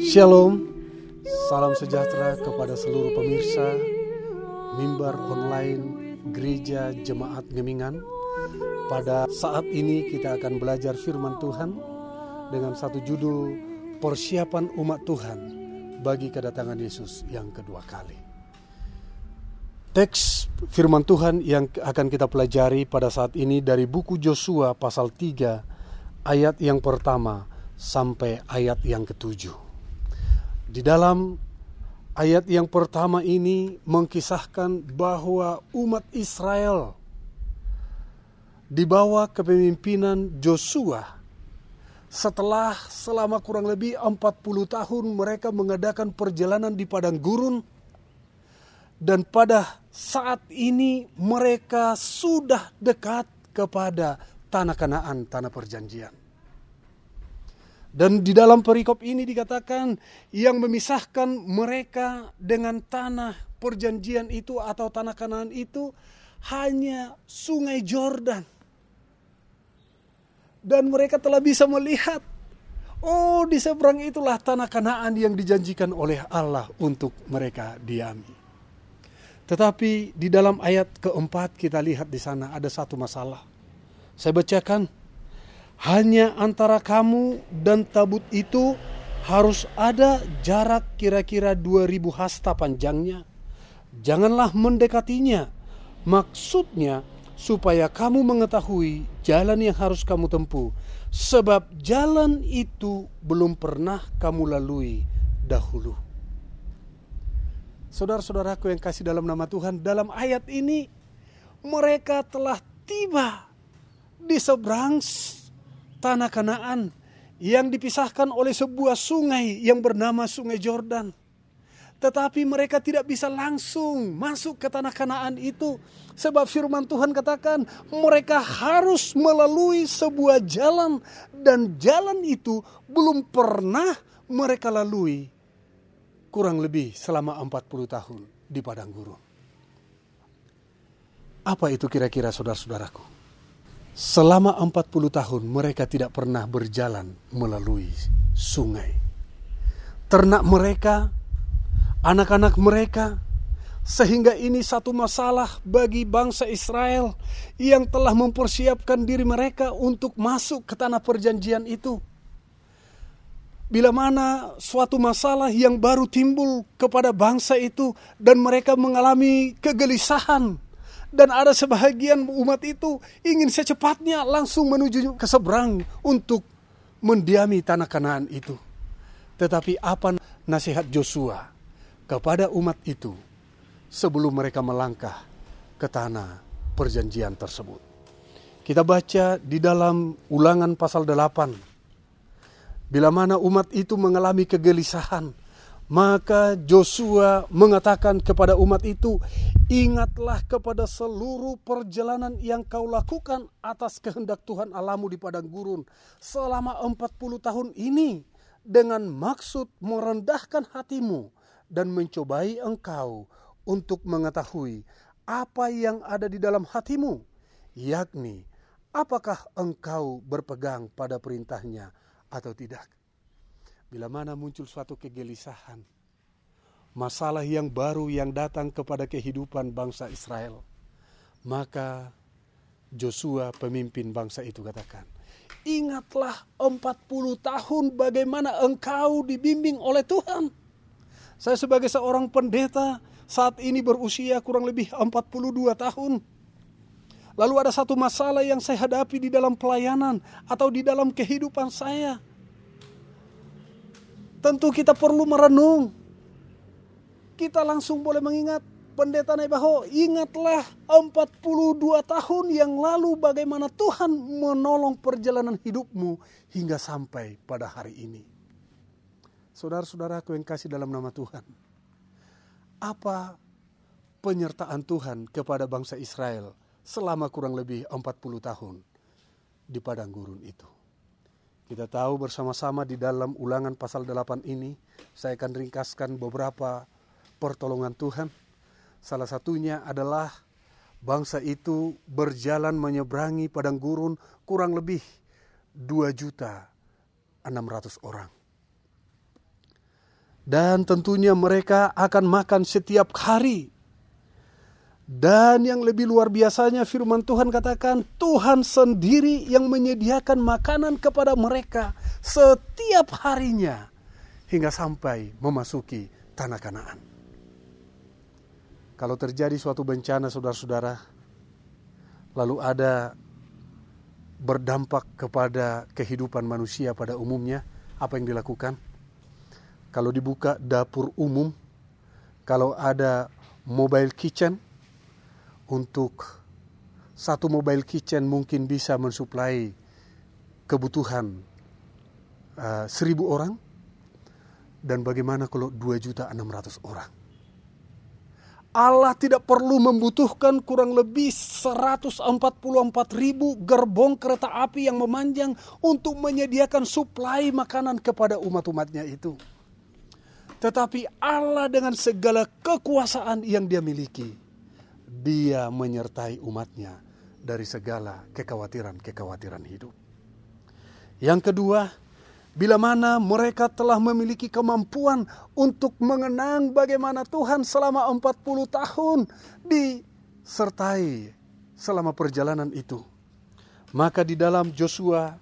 Shalom, salam sejahtera kepada seluruh pemirsa mimbar online Gereja Jemaat Ngemingan. Pada saat ini kita akan belajar firman Tuhan dengan satu judul Persiapan Umat Tuhan bagi kedatangan Yesus yang kedua kali. Teks firman Tuhan yang akan kita pelajari pada saat ini dari buku Joshua pasal 3 ayat yang pertama sampai ayat yang ketujuh. Di dalam ayat yang pertama ini mengkisahkan bahwa umat Israel di bawah kepemimpinan Joshua setelah selama kurang lebih 40 tahun mereka mengadakan perjalanan di padang gurun dan pada saat ini mereka sudah dekat kepada tanah Kanaan, tanah perjanjian. Dan di dalam perikop ini dikatakan yang memisahkan mereka dengan tanah perjanjian itu atau tanah Kanaan itu hanya sungai Jordan dan mereka telah bisa melihat oh di seberang itulah tanah Kanaan yang dijanjikan oleh Allah untuk mereka diami. Tetapi di dalam ayat keempat kita lihat di sana ada satu masalah. Saya bacakan, hanya antara kamu dan tabut itu harus ada jarak kira-kira 2000 hasta panjangnya. Janganlah mendekatinya. Maksudnya supaya kamu mengetahui jalan yang harus kamu tempuh, sebab jalan itu belum pernah kamu lalui dahulu. Saudara-saudaraku yang kasih dalam nama Tuhan, dalam ayat ini mereka telah tiba di seberang tanah Kanaan yang dipisahkan oleh sebuah sungai yang bernama Sungai Jordan. Tetapi mereka tidak bisa langsung masuk ke tanah Kanaan itu. Sebab firman Tuhan katakan mereka harus melalui sebuah jalan. Dan jalan itu belum pernah mereka lalui. Kurang lebih selama 40 tahun di padang gurun. Apa itu kira-kira saudara-saudaraku? Selama 40 tahun mereka tidak pernah berjalan melalui sungai. Ternak mereka anak-anak mereka, sehingga ini satu masalah bagi bangsa Israel yang telah mempersiapkan diri mereka untuk masuk ke tanah perjanjian itu. Bila mana suatu masalah yang baru timbul kepada bangsa itu, dan mereka mengalami kegelisahan, dan ada sebahagian umat itu ingin secepatnya langsung menuju ke seberang untuk mendiami tanah Kanaan itu. Tetapi apa nasihat Joshua? kepada umat itu sebelum mereka melangkah ke tanah perjanjian tersebut. Kita baca di dalam ulangan pasal 8. Bila mana umat itu mengalami kegelisahan, maka Joshua mengatakan kepada umat itu, Ingatlah kepada seluruh perjalanan yang kau lakukan atas kehendak Tuhan Alamu di padang gurun selama 40 tahun ini dengan maksud merendahkan hatimu dan mencobai engkau untuk mengetahui apa yang ada di dalam hatimu, yakni apakah engkau berpegang pada perintahnya atau tidak. Bila mana muncul suatu kegelisahan, masalah yang baru yang datang kepada kehidupan bangsa Israel, maka Joshua pemimpin bangsa itu katakan, Ingatlah 40 tahun bagaimana engkau dibimbing oleh Tuhan saya sebagai seorang pendeta saat ini berusia kurang lebih 42 tahun. Lalu ada satu masalah yang saya hadapi di dalam pelayanan atau di dalam kehidupan saya. Tentu kita perlu merenung. Kita langsung boleh mengingat pendeta Nebaho, ingatlah 42 tahun yang lalu bagaimana Tuhan menolong perjalanan hidupmu hingga sampai pada hari ini. Saudara-saudaraku yang kasih dalam nama Tuhan. Apa penyertaan Tuhan kepada bangsa Israel selama kurang lebih 40 tahun di padang gurun itu. Kita tahu bersama-sama di dalam ulangan pasal 8 ini, saya akan ringkaskan beberapa pertolongan Tuhan. Salah satunya adalah bangsa itu berjalan menyeberangi padang gurun kurang lebih 2 juta 600 orang. Dan tentunya mereka akan makan setiap hari. Dan yang lebih luar biasanya firman Tuhan katakan Tuhan sendiri yang menyediakan makanan kepada mereka setiap harinya hingga sampai memasuki tanah Kanaan. Kalau terjadi suatu bencana saudara-saudara lalu ada berdampak kepada kehidupan manusia pada umumnya, apa yang dilakukan? Kalau dibuka dapur umum, kalau ada mobile kitchen, untuk satu mobile kitchen mungkin bisa mensuplai kebutuhan uh, seribu orang, dan bagaimana kalau dua juta enam ratus orang? Allah tidak perlu membutuhkan kurang lebih 144 ribu gerbong kereta api yang memanjang untuk menyediakan suplai makanan kepada umat-umatnya itu. Tetapi Allah dengan segala kekuasaan yang dia miliki, dia menyertai umatnya dari segala kekhawatiran-kekhawatiran hidup. Yang kedua, bila mana mereka telah memiliki kemampuan untuk mengenang bagaimana Tuhan selama 40 tahun disertai selama perjalanan itu. Maka di dalam Joshua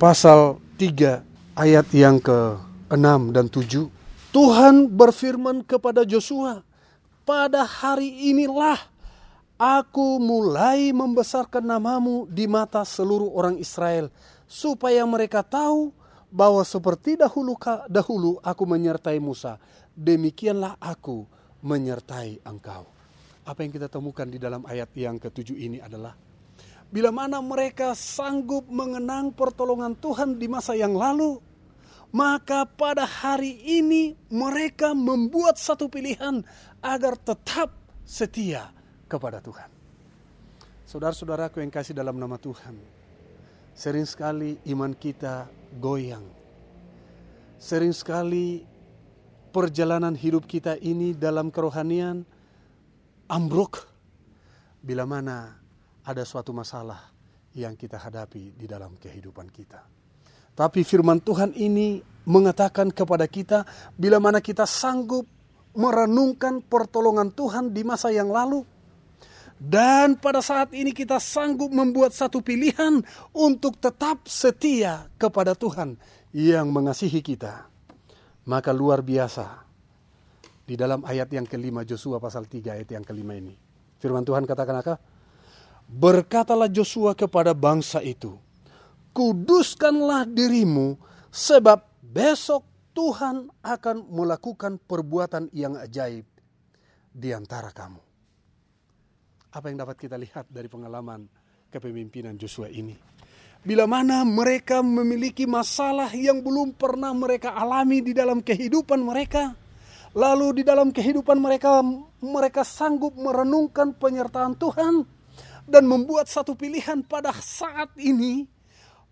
pasal 3 ayat yang ke-6 dan 7 Tuhan berfirman kepada Joshua, "Pada hari inilah aku mulai membesarkan namamu di mata seluruh orang Israel, supaya mereka tahu bahwa seperti dahulu dahulu aku menyertai Musa, demikianlah aku menyertai engkau." Apa yang kita temukan di dalam ayat yang ketujuh ini adalah bila mana mereka sanggup mengenang pertolongan Tuhan di masa yang lalu, maka pada hari ini mereka membuat satu pilihan agar tetap setia kepada Tuhan. Saudara-saudaraku yang kasih dalam nama Tuhan, sering sekali iman kita goyang. Sering sekali perjalanan hidup kita ini dalam kerohanian ambruk bila mana ada suatu masalah yang kita hadapi di dalam kehidupan kita. Tapi firman Tuhan ini mengatakan kepada kita bila mana kita sanggup merenungkan pertolongan Tuhan di masa yang lalu dan pada saat ini kita sanggup membuat satu pilihan untuk tetap setia kepada Tuhan yang mengasihi kita. Maka luar biasa di dalam ayat yang kelima Joshua pasal 3 ayat yang kelima ini. Firman Tuhan katakan apa? Berkatalah Joshua kepada bangsa itu, kuduskanlah dirimu sebab besok Tuhan akan melakukan perbuatan yang ajaib di antara kamu. Apa yang dapat kita lihat dari pengalaman kepemimpinan Joshua ini? Bila mana mereka memiliki masalah yang belum pernah mereka alami di dalam kehidupan mereka, lalu di dalam kehidupan mereka mereka sanggup merenungkan penyertaan Tuhan dan membuat satu pilihan pada saat ini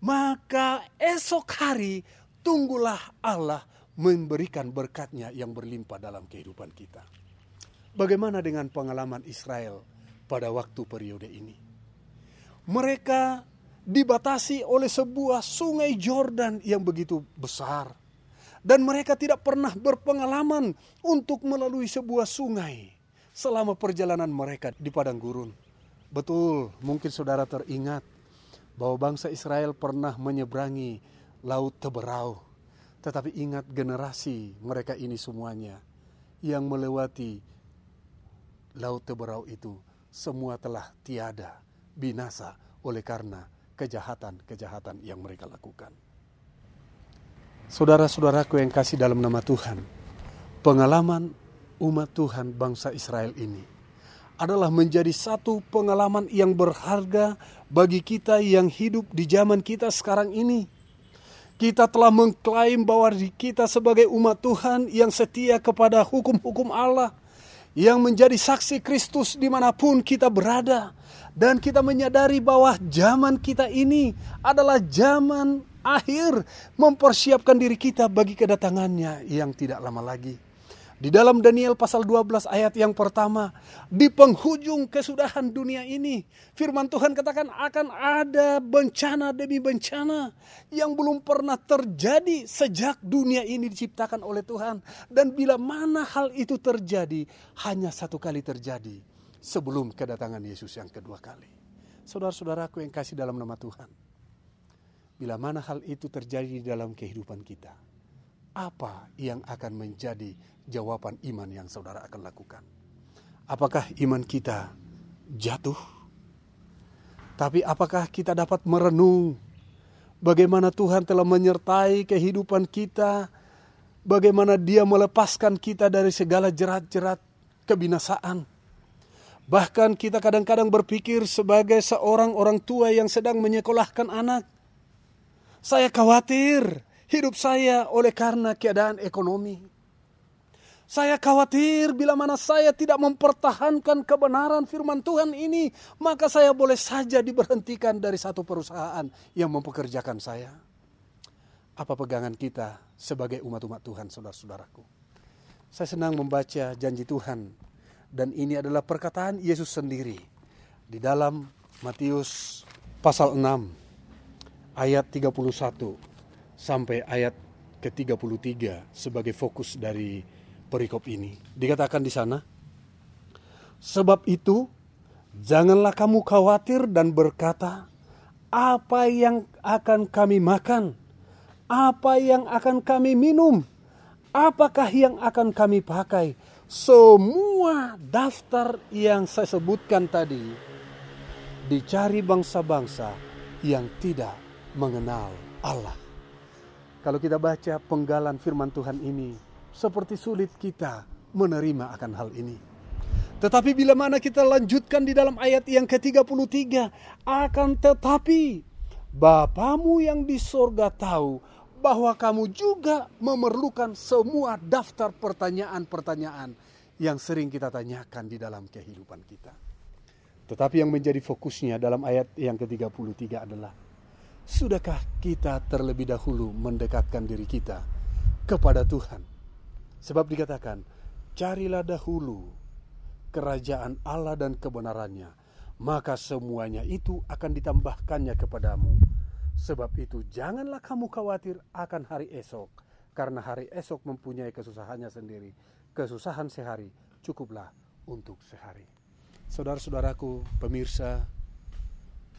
maka esok hari tunggulah Allah memberikan berkatnya yang berlimpah dalam kehidupan kita. Bagaimana dengan pengalaman Israel pada waktu periode ini? Mereka dibatasi oleh sebuah sungai Jordan yang begitu besar. Dan mereka tidak pernah berpengalaman untuk melalui sebuah sungai selama perjalanan mereka di padang gurun. Betul, mungkin saudara teringat bahwa bangsa Israel pernah menyeberangi Laut Teberau. Tetapi ingat generasi mereka ini semuanya yang melewati Laut Teberau itu semua telah tiada binasa oleh karena kejahatan-kejahatan yang mereka lakukan. Saudara-saudaraku yang kasih dalam nama Tuhan, pengalaman umat Tuhan bangsa Israel ini adalah menjadi satu pengalaman yang berharga bagi kita yang hidup di zaman kita sekarang ini. Kita telah mengklaim bahwa kita sebagai umat Tuhan yang setia kepada hukum-hukum Allah, yang menjadi saksi Kristus di mana pun kita berada, dan kita menyadari bahwa zaman kita ini adalah zaman akhir mempersiapkan diri kita bagi kedatangannya yang tidak lama lagi. Di dalam Daniel pasal 12 ayat yang pertama, di penghujung kesudahan dunia ini, firman Tuhan katakan akan ada bencana demi bencana yang belum pernah terjadi sejak dunia ini diciptakan oleh Tuhan. Dan bila mana hal itu terjadi, hanya satu kali terjadi sebelum kedatangan Yesus yang kedua kali. Saudara-saudaraku yang kasih dalam nama Tuhan, bila mana hal itu terjadi dalam kehidupan kita, apa yang akan menjadi jawaban iman yang saudara akan lakukan? Apakah iman kita jatuh? Tapi apakah kita dapat merenung bagaimana Tuhan telah menyertai kehidupan kita, bagaimana Dia melepaskan kita dari segala jerat-jerat kebinasaan? Bahkan kita kadang-kadang berpikir sebagai seorang orang tua yang sedang menyekolahkan anak. Saya khawatir hidup saya oleh karena keadaan ekonomi. Saya khawatir bila mana saya tidak mempertahankan kebenaran firman Tuhan ini, maka saya boleh saja diberhentikan dari satu perusahaan yang mempekerjakan saya. Apa pegangan kita sebagai umat-umat Tuhan, saudara-saudaraku? Saya senang membaca janji Tuhan, dan ini adalah perkataan Yesus sendiri di dalam Matius pasal 6 ayat 31 sampai ayat ke-33 sebagai fokus dari perikop ini. Dikatakan di sana, Sebab itu, janganlah kamu khawatir dan berkata, apa yang akan kami makan? Apa yang akan kami minum? Apakah yang akan kami pakai? Semua daftar yang saya sebutkan tadi dicari bangsa-bangsa yang tidak mengenal Allah. Kalau kita baca penggalan firman Tuhan ini, seperti sulit kita menerima akan hal ini. Tetapi bila mana kita lanjutkan di dalam ayat yang ke-33, akan tetapi Bapamu yang di sorga tahu bahwa kamu juga memerlukan semua daftar pertanyaan-pertanyaan yang sering kita tanyakan di dalam kehidupan kita. Tetapi yang menjadi fokusnya dalam ayat yang ke-33 adalah Sudahkah kita terlebih dahulu mendekatkan diri kita kepada Tuhan? Sebab dikatakan, carilah dahulu kerajaan Allah dan kebenarannya, maka semuanya itu akan ditambahkannya kepadamu. Sebab itu janganlah kamu khawatir akan hari esok, karena hari esok mempunyai kesusahannya sendiri. Kesusahan sehari cukuplah untuk sehari. Saudara-saudaraku, pemirsa,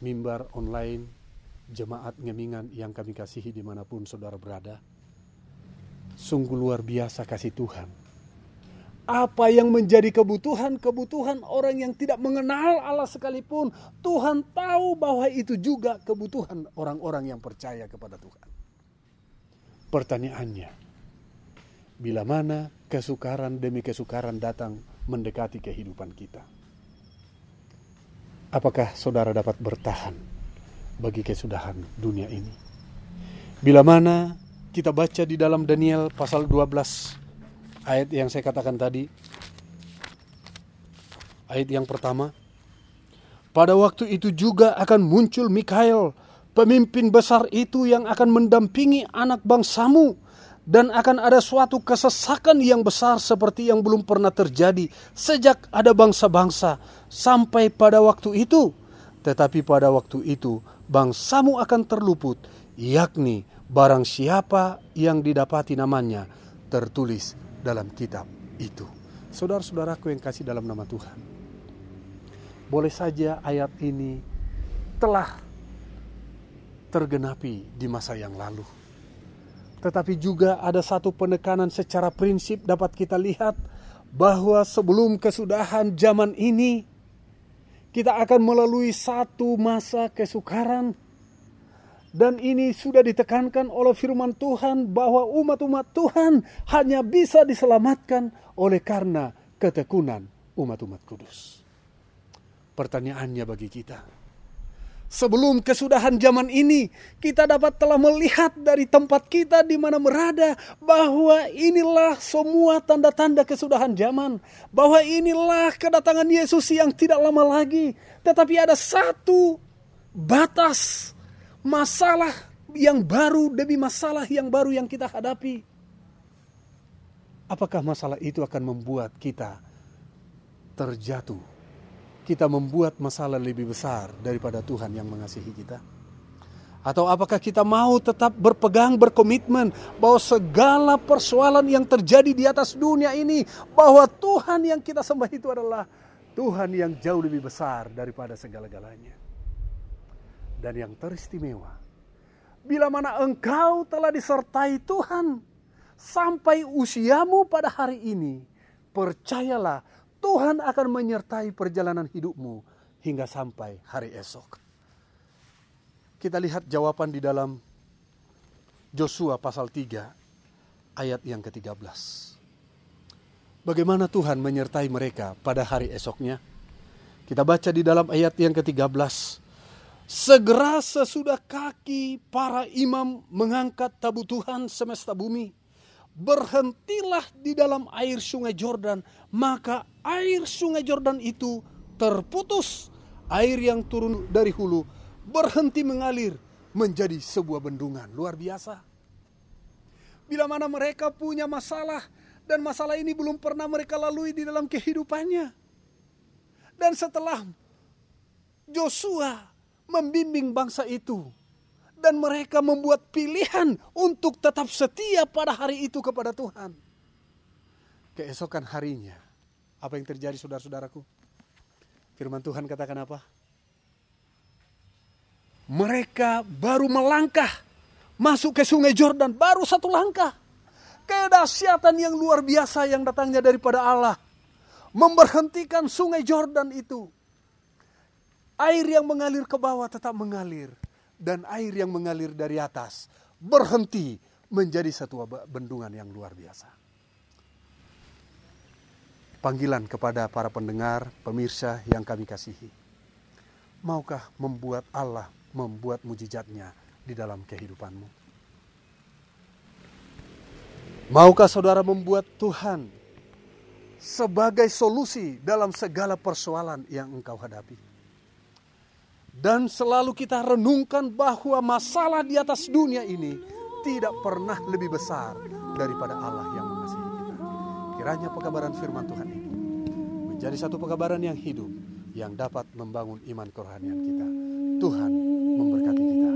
mimbar online, jemaat ngemingan yang kami kasihi di mana pun saudara berada. Sungguh luar biasa kasih Tuhan. Apa yang menjadi kebutuhan-kebutuhan orang yang tidak mengenal Allah sekalipun, Tuhan tahu bahwa itu juga kebutuhan orang-orang yang percaya kepada Tuhan. Pertanyaannya, bila mana kesukaran demi kesukaran datang mendekati kehidupan kita? Apakah saudara dapat bertahan? Bagi kesudahan dunia ini. Bila mana kita baca di dalam Daniel pasal 12 ayat yang saya katakan tadi, ayat yang pertama, pada waktu itu juga akan muncul Mikael, pemimpin besar itu yang akan mendampingi anak bangsamu dan akan ada suatu kesesakan yang besar seperti yang belum pernah terjadi sejak ada bangsa-bangsa sampai pada waktu itu. Tetapi pada waktu itu bangsamu akan terluput, yakni barang siapa yang didapati namanya tertulis dalam kitab itu. Saudara-saudaraku yang kasih dalam nama Tuhan. Boleh saja ayat ini telah tergenapi di masa yang lalu. Tetapi juga ada satu penekanan secara prinsip dapat kita lihat bahwa sebelum kesudahan zaman ini kita akan melalui satu masa kesukaran. Dan ini sudah ditekankan oleh firman Tuhan bahwa umat-umat Tuhan hanya bisa diselamatkan oleh karena ketekunan umat-umat kudus. Pertanyaannya bagi kita, Sebelum kesudahan zaman ini, kita dapat telah melihat dari tempat kita di mana berada bahwa inilah semua tanda-tanda kesudahan zaman, bahwa inilah kedatangan Yesus yang tidak lama lagi. Tetapi ada satu batas masalah yang baru demi masalah yang baru yang kita hadapi. apakah masalah itu akan membuat kita terjatuh? Kita membuat masalah lebih besar daripada Tuhan yang mengasihi kita? Atau apakah kita mau tetap berpegang, berkomitmen bahwa segala persoalan yang terjadi di atas dunia ini, bahwa Tuhan yang kita sembah itu adalah Tuhan yang jauh lebih besar daripada segala-galanya. Dan yang teristimewa, bila mana engkau telah disertai Tuhan sampai usiamu pada hari ini, percayalah Tuhan akan menyertai perjalanan hidupmu hingga sampai hari esok. Kita lihat jawaban di dalam Joshua pasal 3 ayat yang ke-13. Bagaimana Tuhan menyertai mereka pada hari esoknya? Kita baca di dalam ayat yang ke-13. Segera sesudah kaki para imam mengangkat tabu Tuhan semesta bumi, berhentilah di dalam air sungai Jordan, maka air sungai Jordan itu terputus, air yang turun dari hulu berhenti mengalir menjadi sebuah bendungan luar biasa. Bila mana mereka punya masalah dan masalah ini belum pernah mereka lalui di dalam kehidupannya. Dan setelah Joshua membimbing bangsa itu dan mereka membuat pilihan untuk tetap setia pada hari itu kepada Tuhan. Keesokan harinya, apa yang terjadi saudara-saudaraku? Firman Tuhan katakan apa? Mereka baru melangkah masuk ke sungai Jordan, baru satu langkah. Kedahsyatan yang luar biasa yang datangnya daripada Allah. Memberhentikan sungai Jordan itu. Air yang mengalir ke bawah tetap mengalir. Dan air yang mengalir dari atas berhenti menjadi satu bendungan yang luar biasa. Panggilan kepada para pendengar, pemirsa yang kami kasihi. Maukah membuat Allah membuat mujizatnya di dalam kehidupanmu. Maukah saudara membuat Tuhan sebagai solusi dalam segala persoalan yang engkau hadapi? Dan selalu kita renungkan bahwa masalah di atas dunia ini tidak pernah lebih besar daripada Allah yang mengasihi kita. Kiranya pekabaran firman Tuhan ini menjadi satu pekabaran yang hidup yang dapat membangun iman kerohanian kita. Tuhan memberkati kita.